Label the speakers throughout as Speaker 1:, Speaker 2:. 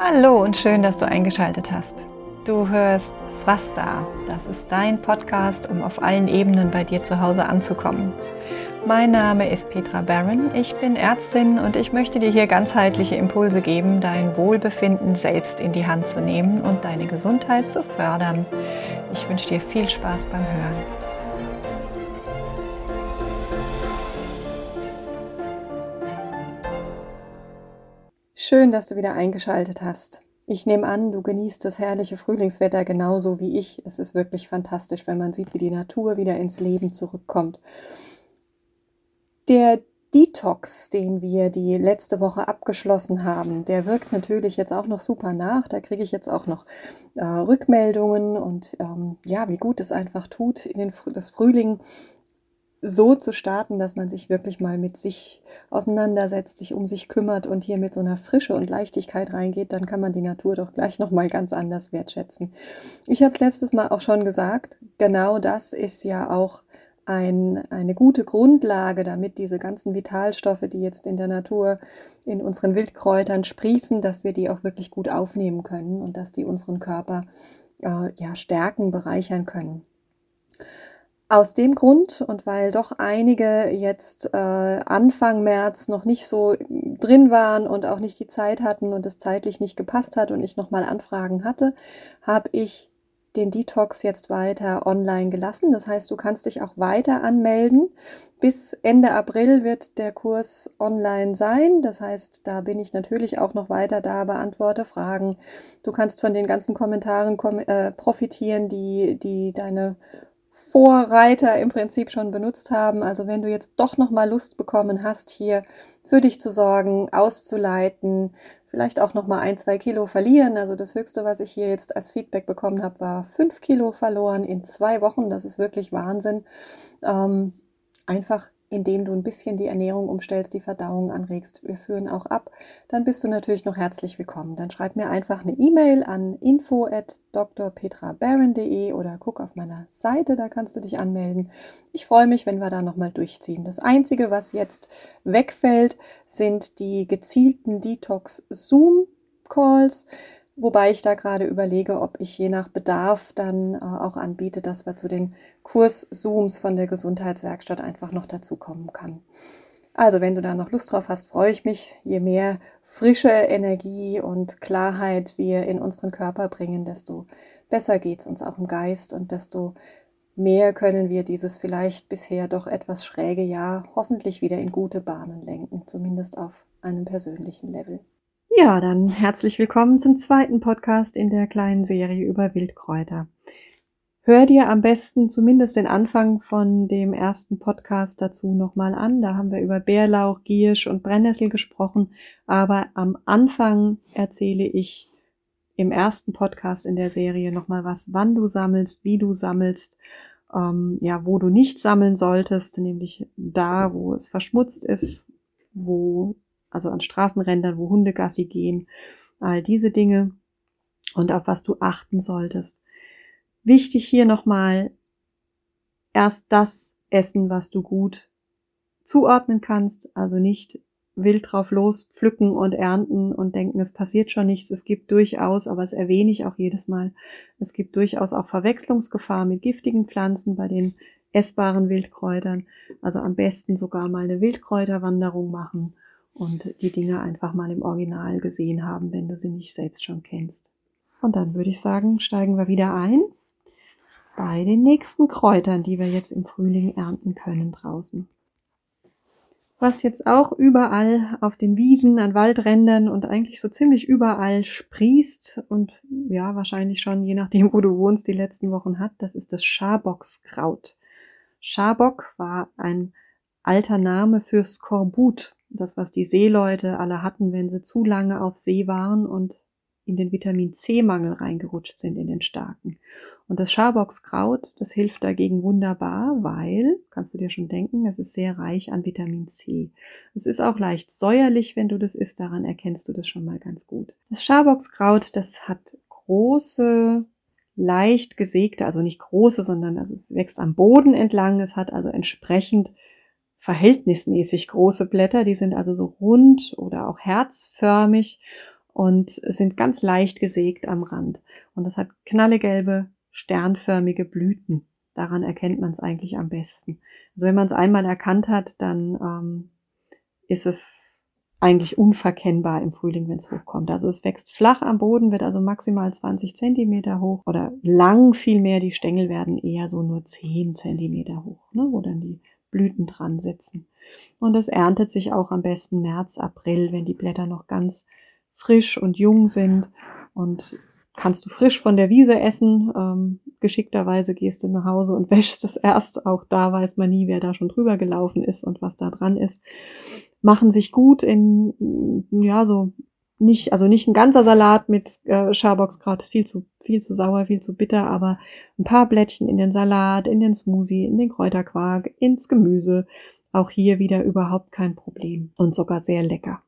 Speaker 1: Hallo und schön, dass du eingeschaltet hast. Du hörst Swasta. Das ist dein Podcast, um auf allen Ebenen bei dir zu Hause anzukommen. Mein Name ist Petra Barron. Ich bin Ärztin und ich möchte dir hier ganzheitliche Impulse geben, dein Wohlbefinden selbst in die Hand zu nehmen und deine Gesundheit zu fördern. Ich wünsche dir viel Spaß beim Hören. Schön, dass du wieder eingeschaltet hast. Ich nehme an, du genießt das herrliche Frühlingswetter genauso wie ich. Es ist wirklich fantastisch, wenn man sieht, wie die Natur wieder ins Leben zurückkommt. Der Detox, den wir die letzte Woche abgeschlossen haben, der wirkt natürlich jetzt auch noch super nach. Da kriege ich jetzt auch noch äh, Rückmeldungen und ähm, ja, wie gut es einfach tut, in den, das Frühling so zu starten, dass man sich wirklich mal mit sich auseinandersetzt, sich um sich kümmert und hier mit so einer Frische und Leichtigkeit reingeht, dann kann man die Natur doch gleich noch mal ganz anders wertschätzen. Ich habe es letztes Mal auch schon gesagt, genau das ist ja auch ein, eine gute Grundlage, damit diese ganzen Vitalstoffe, die jetzt in der Natur in unseren Wildkräutern sprießen, dass wir die auch wirklich gut aufnehmen können und dass die unseren Körper äh, ja stärken, bereichern können. Aus dem Grund und weil doch einige jetzt äh, Anfang März noch nicht so drin waren und auch nicht die Zeit hatten und es zeitlich nicht gepasst hat und ich nochmal Anfragen hatte, habe ich den Detox jetzt weiter online gelassen. Das heißt, du kannst dich auch weiter anmelden. Bis Ende April wird der Kurs online sein. Das heißt, da bin ich natürlich auch noch weiter da, beantworte Fragen. Du kannst von den ganzen Kommentaren kom äh, profitieren, die, die deine Vorreiter im Prinzip schon benutzt haben. Also wenn du jetzt doch noch mal Lust bekommen hast, hier für dich zu sorgen, auszuleiten, vielleicht auch noch mal ein, zwei Kilo verlieren. Also das Höchste, was ich hier jetzt als Feedback bekommen habe, war fünf Kilo verloren in zwei Wochen. Das ist wirklich Wahnsinn. Ähm, einfach indem du ein bisschen die Ernährung umstellst, die Verdauung anregst. Wir führen auch ab. Dann bist du natürlich noch herzlich willkommen. Dann schreib mir einfach eine E-Mail an info at drpetrabaron.de oder guck auf meiner Seite, da kannst du dich anmelden. Ich freue mich, wenn wir da nochmal durchziehen. Das Einzige, was jetzt wegfällt, sind die gezielten Detox-Zoom-Calls. Wobei ich da gerade überlege, ob ich je nach Bedarf dann äh, auch anbiete, dass wir zu den Kurs-Zooms von der Gesundheitswerkstatt einfach noch dazukommen kann. Also wenn du da noch Lust drauf hast, freue ich mich. Je mehr frische Energie und Klarheit wir in unseren Körper bringen, desto besser geht's uns auch im Geist und desto mehr können wir dieses vielleicht bisher doch etwas schräge Jahr hoffentlich wieder in gute Bahnen lenken, zumindest auf einem persönlichen Level. Ja, dann herzlich willkommen zum zweiten Podcast in der kleinen Serie über Wildkräuter. Hör dir am besten zumindest den Anfang von dem ersten Podcast dazu nochmal an. Da haben wir über Bärlauch, Giersch und Brennnessel gesprochen. Aber am Anfang erzähle ich im ersten Podcast in der Serie nochmal was, wann du sammelst, wie du sammelst, ähm, ja, wo du nicht sammeln solltest, nämlich da, wo es verschmutzt ist, wo also an Straßenrändern, wo Hunde Gassi gehen, all diese Dinge und auf was du achten solltest. Wichtig hier nochmal, erst das essen, was du gut zuordnen kannst, also nicht wild drauf los pflücken und ernten und denken, es passiert schon nichts. Es gibt durchaus, aber das erwähne ich auch jedes Mal, es gibt durchaus auch Verwechslungsgefahr mit giftigen Pflanzen bei den essbaren Wildkräutern. Also am besten sogar mal eine Wildkräuterwanderung machen und die Dinge einfach mal im Original gesehen haben, wenn du sie nicht selbst schon kennst. Und dann würde ich sagen, steigen wir wieder ein bei den nächsten Kräutern, die wir jetzt im Frühling ernten können draußen. Was jetzt auch überall auf den Wiesen, an Waldrändern und eigentlich so ziemlich überall sprießt und ja, wahrscheinlich schon je nachdem, wo du wohnst, die letzten Wochen hat, das ist das Schabockskraut. Schabok war ein alter Name für Skorbut das, was die Seeleute alle hatten, wenn sie zu lange auf See waren und in den Vitamin C-Mangel reingerutscht sind, in den starken. Und das Schabockskraut, das hilft dagegen wunderbar, weil, kannst du dir schon denken, es ist sehr reich an Vitamin C. Es ist auch leicht säuerlich, wenn du das isst, daran erkennst du das schon mal ganz gut. Das Schabockskraut, das hat große, leicht gesägte, also nicht große, sondern also es wächst am Boden entlang, es hat also entsprechend verhältnismäßig große Blätter, die sind also so rund oder auch herzförmig und sind ganz leicht gesägt am Rand. Und das hat knallegelbe, sternförmige Blüten. Daran erkennt man es eigentlich am besten. Also wenn man es einmal erkannt hat, dann ähm, ist es eigentlich unverkennbar im Frühling, wenn es hochkommt. Also es wächst flach am Boden, wird also maximal 20 Zentimeter hoch oder lang viel mehr. Die Stängel werden eher so nur 10 Zentimeter hoch, ne, wo dann die Blüten dran sitzen. Und es erntet sich auch am besten März, April, wenn die Blätter noch ganz frisch und jung sind. Und kannst du frisch von der Wiese essen. Ähm, geschickterweise gehst du nach Hause und wäschst es erst. Auch da weiß man nie, wer da schon drüber gelaufen ist und was da dran ist machen sich gut in, ja, so nicht, also nicht ein ganzer Salat mit äh, Schaboxkraut, ist viel zu, viel zu sauer, viel zu bitter, aber ein paar Blättchen in den Salat, in den Smoothie, in den Kräuterquark, ins Gemüse. Auch hier wieder überhaupt kein Problem und sogar sehr lecker.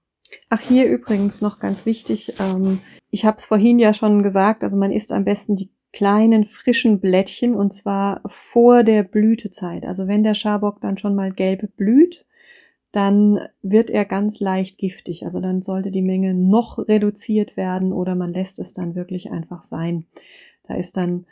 Speaker 1: Ach, hier übrigens noch ganz wichtig, ähm, ich habe es vorhin ja schon gesagt, also man isst am besten die kleinen frischen Blättchen und zwar vor der Blütezeit. Also wenn der Schabok dann schon mal gelb blüht, dann wird er ganz leicht giftig. Also dann sollte die Menge noch reduziert werden oder man lässt es dann wirklich einfach sein. Da ist dann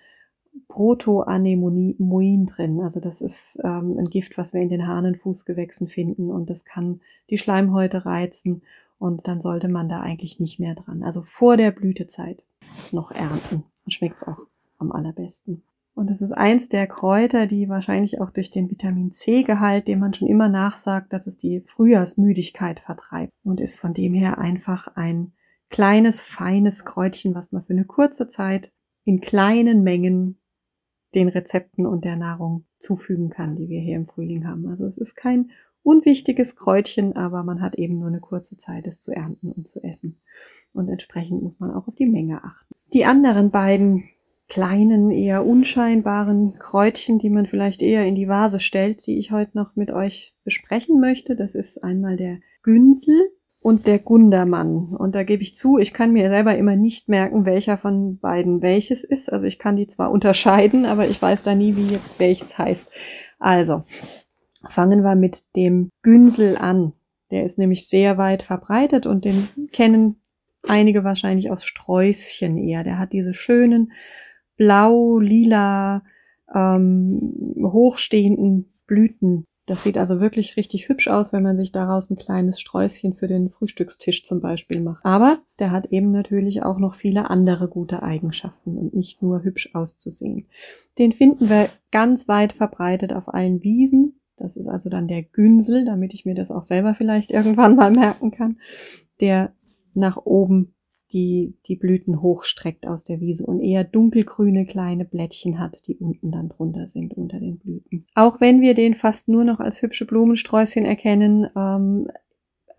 Speaker 1: Protoanemoin drin. Also das ist ähm, ein Gift, was wir in den Hahnenfußgewächsen finden und das kann die Schleimhäute reizen und dann sollte man da eigentlich nicht mehr dran. Also vor der Blütezeit noch ernten. Dann schmeckt's auch am allerbesten. Und es ist eins der Kräuter, die wahrscheinlich auch durch den Vitamin C-Gehalt, dem man schon immer nachsagt, dass es die Frühjahrsmüdigkeit vertreibt und ist von dem her einfach ein kleines, feines Kräutchen, was man für eine kurze Zeit in kleinen Mengen den Rezepten und der Nahrung zufügen kann, die wir hier im Frühling haben. Also es ist kein unwichtiges Kräutchen, aber man hat eben nur eine kurze Zeit, es zu ernten und zu essen. Und entsprechend muss man auch auf die Menge achten. Die anderen beiden kleinen, eher unscheinbaren Kräutchen, die man vielleicht eher in die Vase stellt, die ich heute noch mit euch besprechen möchte. Das ist einmal der Günsel und der Gundermann. Und da gebe ich zu, ich kann mir selber immer nicht merken, welcher von beiden welches ist. Also ich kann die zwar unterscheiden, aber ich weiß da nie, wie jetzt welches heißt. Also, fangen wir mit dem Günsel an. Der ist nämlich sehr weit verbreitet und den kennen einige wahrscheinlich aus Sträußchen eher. Der hat diese schönen blau, lila, ähm, hochstehenden Blüten. Das sieht also wirklich richtig hübsch aus, wenn man sich daraus ein kleines Sträußchen für den Frühstückstisch zum Beispiel macht. Aber der hat eben natürlich auch noch viele andere gute Eigenschaften und nicht nur hübsch auszusehen. Den finden wir ganz weit verbreitet auf allen Wiesen. Das ist also dann der Günsel, damit ich mir das auch selber vielleicht irgendwann mal merken kann, der nach oben die die Blüten hochstreckt aus der Wiese und eher dunkelgrüne kleine Blättchen hat, die unten dann drunter sind unter den Blüten. Auch wenn wir den fast nur noch als hübsche Blumensträußchen erkennen, ähm,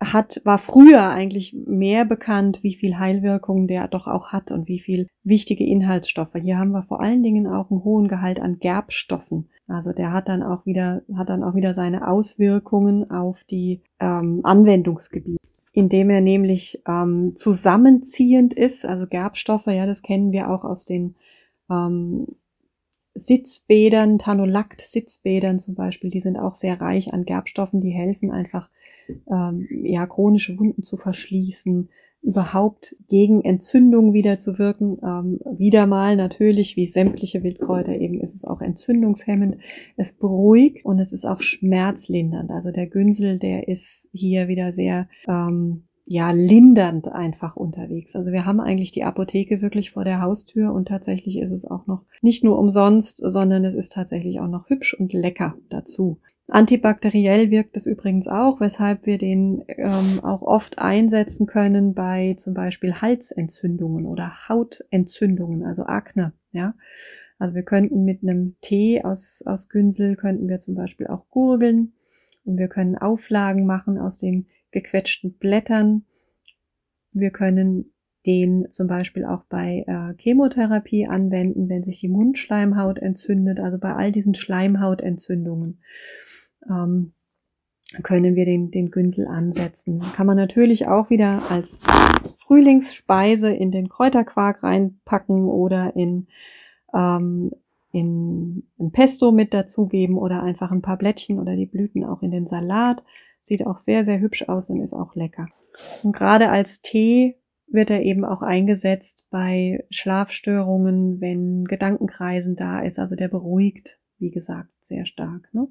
Speaker 1: hat, war früher eigentlich mehr bekannt, wie viel Heilwirkung der doch auch hat und wie viel wichtige Inhaltsstoffe. Hier haben wir vor allen Dingen auch einen hohen Gehalt an Gerbstoffen. Also der hat dann auch wieder, hat dann auch wieder seine Auswirkungen auf die ähm, Anwendungsgebiete indem er nämlich ähm, zusammenziehend ist. Also Gerbstoffe, ja, das kennen wir auch aus den ähm, Sitzbädern, Tanolakt-Sitzbädern zum Beispiel, die sind auch sehr reich an Gerbstoffen, die helfen einfach, ähm, ja, chronische Wunden zu verschließen, überhaupt gegen Entzündung wieder zu wirken. Ähm, wieder mal natürlich, wie sämtliche Wildkräuter eben, ist es auch entzündungshemmend. Es beruhigt und es ist auch schmerzlindernd. Also der Günsel, der ist hier wieder sehr ähm, ja lindernd einfach unterwegs. Also wir haben eigentlich die Apotheke wirklich vor der Haustür und tatsächlich ist es auch noch nicht nur umsonst, sondern es ist tatsächlich auch noch hübsch und lecker dazu. Antibakteriell wirkt es übrigens auch, weshalb wir den ähm, auch oft einsetzen können bei zum Beispiel Halsentzündungen oder Hautentzündungen, also Akne. Ja, also wir könnten mit einem Tee aus aus Günsel könnten wir zum Beispiel auch gurgeln und wir können Auflagen machen aus den gequetschten Blättern. Wir können den zum Beispiel auch bei äh, Chemotherapie anwenden, wenn sich die Mundschleimhaut entzündet, also bei all diesen Schleimhautentzündungen ähm, können wir den, den Günsel ansetzen. Kann man natürlich auch wieder als Frühlingsspeise in den Kräuterquark reinpacken oder in, ähm, in ein Pesto mit dazugeben oder einfach ein paar Blättchen oder die Blüten auch in den Salat. Sieht auch sehr, sehr hübsch aus und ist auch lecker. Und gerade als Tee wird er eben auch eingesetzt bei Schlafstörungen, wenn Gedankenkreisen da ist. Also der beruhigt, wie gesagt, sehr stark. Ne?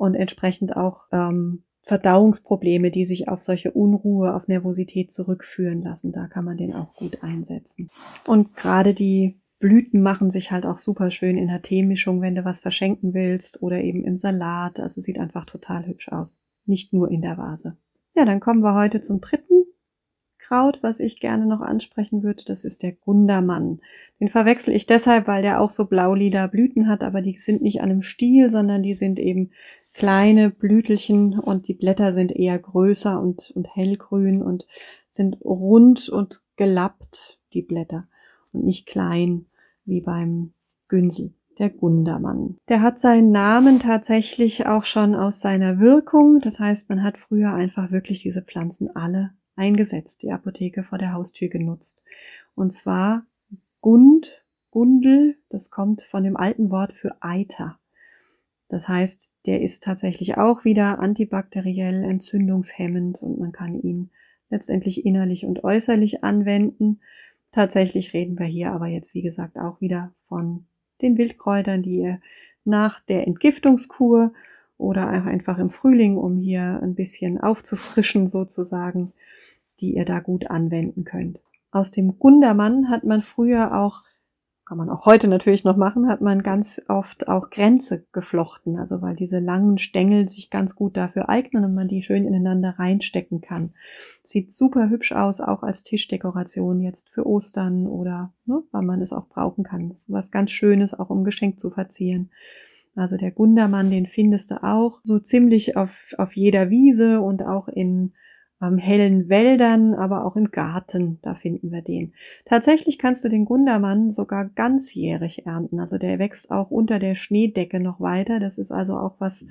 Speaker 1: Und entsprechend auch ähm, Verdauungsprobleme, die sich auf solche Unruhe, auf Nervosität zurückführen lassen. Da kann man den auch gut einsetzen. Und gerade die Blüten machen sich halt auch super schön in der Teemischung, wenn du was verschenken willst oder eben im Salat. Also sieht einfach total hübsch aus. Nicht nur in der Vase. Ja, dann kommen wir heute zum dritten Kraut, was ich gerne noch ansprechen würde. Das ist der Gundermann. Den verwechsel ich deshalb, weil der auch so blau-lila Blüten hat, aber die sind nicht an einem Stiel, sondern die sind eben kleine Blütelchen und die Blätter sind eher größer und, und hellgrün und sind rund und gelappt, die Blätter, und nicht klein wie beim Günsel, der Gundermann. Der hat seinen Namen tatsächlich auch schon aus seiner Wirkung. Das heißt, man hat früher einfach wirklich diese Pflanzen alle eingesetzt, die Apotheke vor der Haustür genutzt. Und zwar Gund, Gundel, das kommt von dem alten Wort für Eiter. Das heißt, der ist tatsächlich auch wieder antibakteriell, entzündungshemmend und man kann ihn letztendlich innerlich und äußerlich anwenden. Tatsächlich reden wir hier aber jetzt, wie gesagt, auch wieder von den Wildkräutern, die ihr nach der Entgiftungskur oder auch einfach im Frühling, um hier ein bisschen aufzufrischen sozusagen, die ihr da gut anwenden könnt. Aus dem Gundermann hat man früher auch kann man auch heute natürlich noch machen, hat man ganz oft auch Grenze geflochten, also weil diese langen Stängel sich ganz gut dafür eignen und man die schön ineinander reinstecken kann. Sieht super hübsch aus, auch als Tischdekoration jetzt für Ostern oder ne, weil man es auch brauchen kann. Ist was ganz Schönes, auch um Geschenk zu verzieren. Also der Gundermann, den findest du auch so ziemlich auf, auf jeder Wiese und auch in ähm, hellen Wäldern, aber auch im Garten, da finden wir den. Tatsächlich kannst du den Gundermann sogar ganzjährig ernten. Also der wächst auch unter der Schneedecke noch weiter. Das ist also auch was,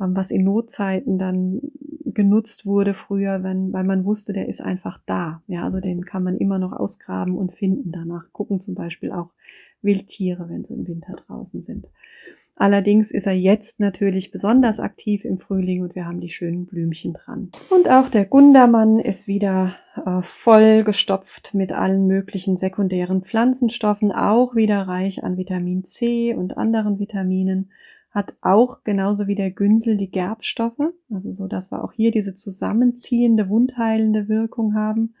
Speaker 1: ähm, was in Notzeiten dann genutzt wurde früher, wenn, weil man wusste, der ist einfach da. Ja, also den kann man immer noch ausgraben und finden. Danach gucken zum Beispiel auch Wildtiere, wenn sie im Winter draußen sind. Allerdings ist er jetzt natürlich besonders aktiv im Frühling und wir haben die schönen Blümchen dran. Und auch der Gundermann ist wieder äh, voll gestopft mit allen möglichen sekundären Pflanzenstoffen, auch wieder reich an Vitamin C und anderen Vitaminen, hat auch genauso wie der Günsel die Gerbstoffe, also so, dass wir auch hier diese zusammenziehende, wundheilende Wirkung haben,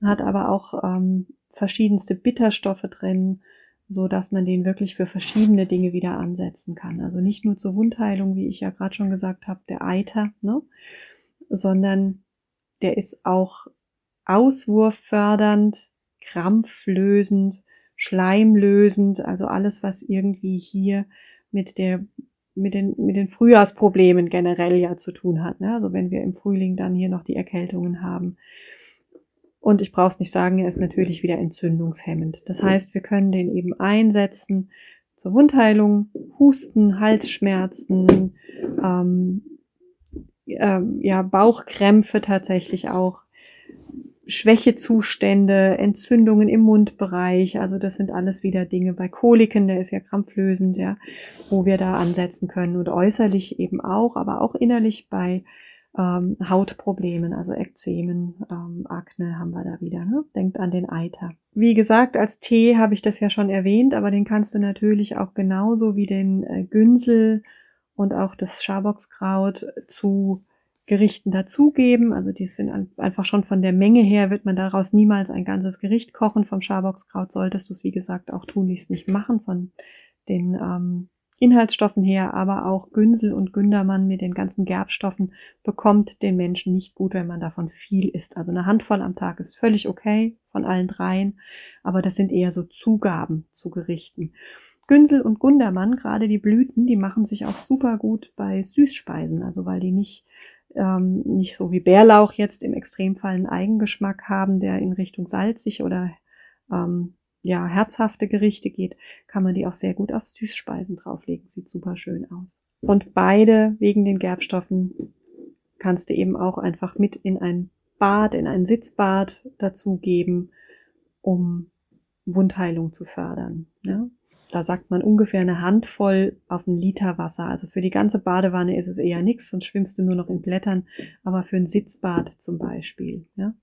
Speaker 1: hat aber auch ähm, verschiedenste Bitterstoffe drin, so dass man den wirklich für verschiedene Dinge wieder ansetzen kann. Also nicht nur zur Wundheilung, wie ich ja gerade schon gesagt habe, der Eiter, ne? sondern der ist auch auswurffördernd, krampflösend, schleimlösend, also alles, was irgendwie hier mit der mit den, mit den Frühjahrsproblemen generell ja zu tun hat. Ne? Also wenn wir im Frühling dann hier noch die Erkältungen haben, und ich brauche es nicht sagen, er ist natürlich wieder entzündungshemmend. Das heißt, wir können den eben einsetzen zur Wundheilung, Husten, Halsschmerzen, ähm, äh, ja, Bauchkrämpfe tatsächlich auch, Schwächezustände, Entzündungen im Mundbereich. Also das sind alles wieder Dinge bei Koliken, der ist ja krampflösend, ja, wo wir da ansetzen können und äußerlich eben auch, aber auch innerlich bei ähm, Hautproblemen, also Ekzemen, ähm, Akne haben wir da wieder. Ne? Denkt an den Eiter. Wie gesagt, als Tee habe ich das ja schon erwähnt, aber den kannst du natürlich auch genauso wie den äh, Günsel und auch das Schaboxkraut zu Gerichten dazugeben. Also die sind einfach schon von der Menge her, wird man daraus niemals ein ganzes Gericht kochen. Vom Schaboxkraut solltest du es, wie gesagt, auch tunlichst nicht machen. Von den ähm, Inhaltsstoffen her, aber auch Günsel und Gündermann mit den ganzen Gerbstoffen bekommt den Menschen nicht gut, wenn man davon viel isst. Also eine Handvoll am Tag ist völlig okay von allen dreien, aber das sind eher so Zugaben zu Gerichten. Günsel und Gundermann, gerade die Blüten, die machen sich auch super gut bei Süßspeisen, also weil die nicht ähm, nicht so wie Bärlauch jetzt im Extremfall einen Eigengeschmack haben, der in Richtung salzig oder ähm, ja, herzhafte Gerichte geht, kann man die auch sehr gut auf Süßspeisen drauflegen. Sieht super schön aus. Und beide wegen den Gerbstoffen kannst du eben auch einfach mit in ein Bad, in ein Sitzbad dazugeben, um Wundheilung zu fördern. Ja? Da sagt man ungefähr eine Handvoll auf einen Liter Wasser. Also für die ganze Badewanne ist es eher nichts, sonst schwimmst du nur noch in Blättern, aber für ein Sitzbad zum Beispiel. Ja?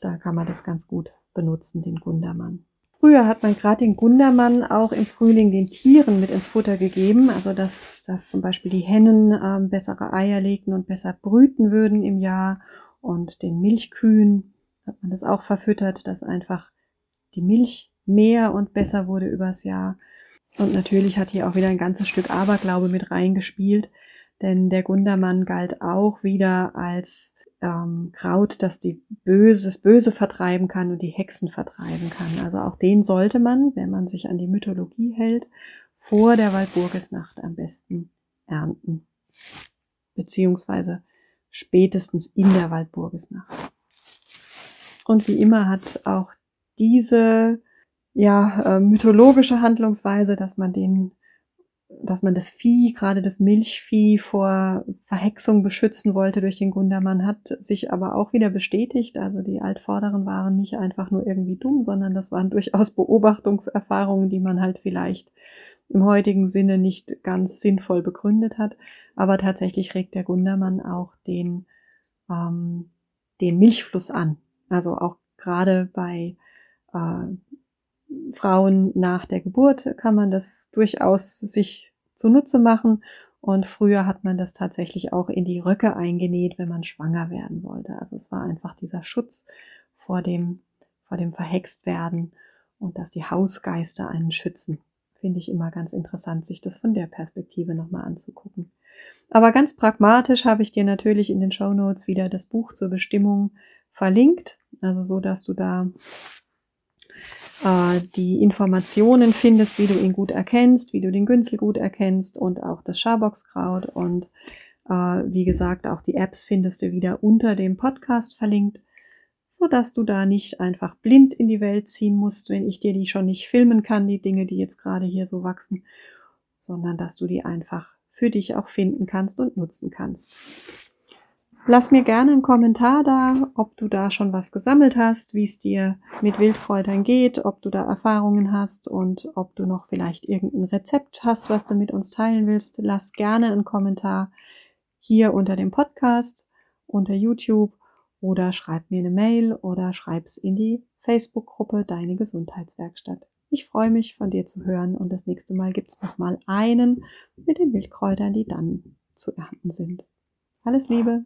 Speaker 1: Da kann man das ganz gut benutzen, den Gundermann. Früher hat man gerade den Gundermann auch im Frühling den Tieren mit ins Futter gegeben, also dass, dass zum Beispiel die Hennen äh, bessere Eier legten und besser brüten würden im Jahr und den Milchkühen hat man das auch verfüttert, dass einfach die Milch mehr und besser wurde übers Jahr. Und natürlich hat hier auch wieder ein ganzes Stück Aberglaube mit reingespielt, denn der Gundermann galt auch wieder als ähm, Kraut, das die Böse, das Böse vertreiben kann und die Hexen vertreiben kann. Also auch den sollte man, wenn man sich an die Mythologie hält, vor der Walpurgisnacht am besten ernten. Beziehungsweise spätestens in der Waldburgisnacht. Und wie immer hat auch diese ja, äh, mythologische Handlungsweise, dass man den dass man das Vieh, gerade das Milchvieh vor Verhexung beschützen wollte durch den Gundermann, hat sich aber auch wieder bestätigt. Also die Altvorderen waren nicht einfach nur irgendwie dumm, sondern das waren durchaus Beobachtungserfahrungen, die man halt vielleicht im heutigen Sinne nicht ganz sinnvoll begründet hat. Aber tatsächlich regt der Gundermann auch den, ähm, den Milchfluss an. Also auch gerade bei äh, Frauen nach der Geburt kann man das durchaus sich zunutze machen. Und früher hat man das tatsächlich auch in die Röcke eingenäht, wenn man schwanger werden wollte. Also es war einfach dieser Schutz vor dem, vor dem Verhextwerden und dass die Hausgeister einen schützen. Finde ich immer ganz interessant, sich das von der Perspektive nochmal anzugucken. Aber ganz pragmatisch habe ich dir natürlich in den Show Notes wieder das Buch zur Bestimmung verlinkt. Also so, dass du da äh, die Informationen findest, wie du ihn gut erkennst, wie du den Günzel gut erkennst und auch das Schaboxkraut und äh, wie gesagt, auch die Apps findest du wieder unter dem Podcast verlinkt, so dass du da nicht einfach blind in die Welt ziehen musst, wenn ich dir die schon nicht filmen kann, die Dinge, die jetzt gerade hier so wachsen, sondern dass du die einfach für dich auch finden kannst und nutzen kannst. Lass mir gerne einen Kommentar da, ob du da schon was gesammelt hast, wie es dir mit Wildkräutern geht, ob du da Erfahrungen hast und ob du noch vielleicht irgendein Rezept hast, was du mit uns teilen willst. Lass gerne einen Kommentar hier unter dem Podcast, unter YouTube oder schreib mir eine Mail oder schreib's in die Facebook-Gruppe Deine Gesundheitswerkstatt. Ich freue mich, von dir zu hören und das nächste Mal gibt's noch mal einen mit den Wildkräutern, die dann zu ernten sind. Alles Liebe!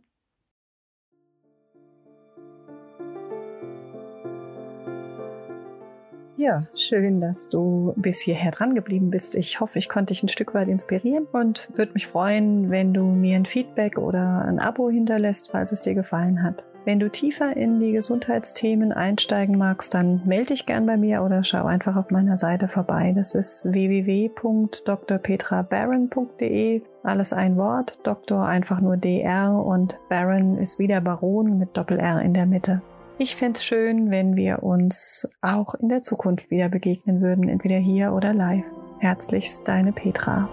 Speaker 2: Ja, schön, dass du bis hierher dran geblieben bist. Ich hoffe, ich konnte dich ein Stück weit inspirieren und würde mich freuen, wenn du mir ein Feedback oder ein Abo hinterlässt, falls es dir gefallen hat. Wenn du tiefer in die Gesundheitsthemen einsteigen magst, dann melde dich gern bei mir oder schau einfach auf meiner Seite vorbei. Das ist www.drpetrabaron.de. Alles ein Wort, Doktor einfach nur DR und Baron ist wieder Baron mit Doppel R in der Mitte. Ich fände es schön, wenn wir uns auch in der Zukunft wieder begegnen würden, entweder hier oder live. Herzlichst deine Petra.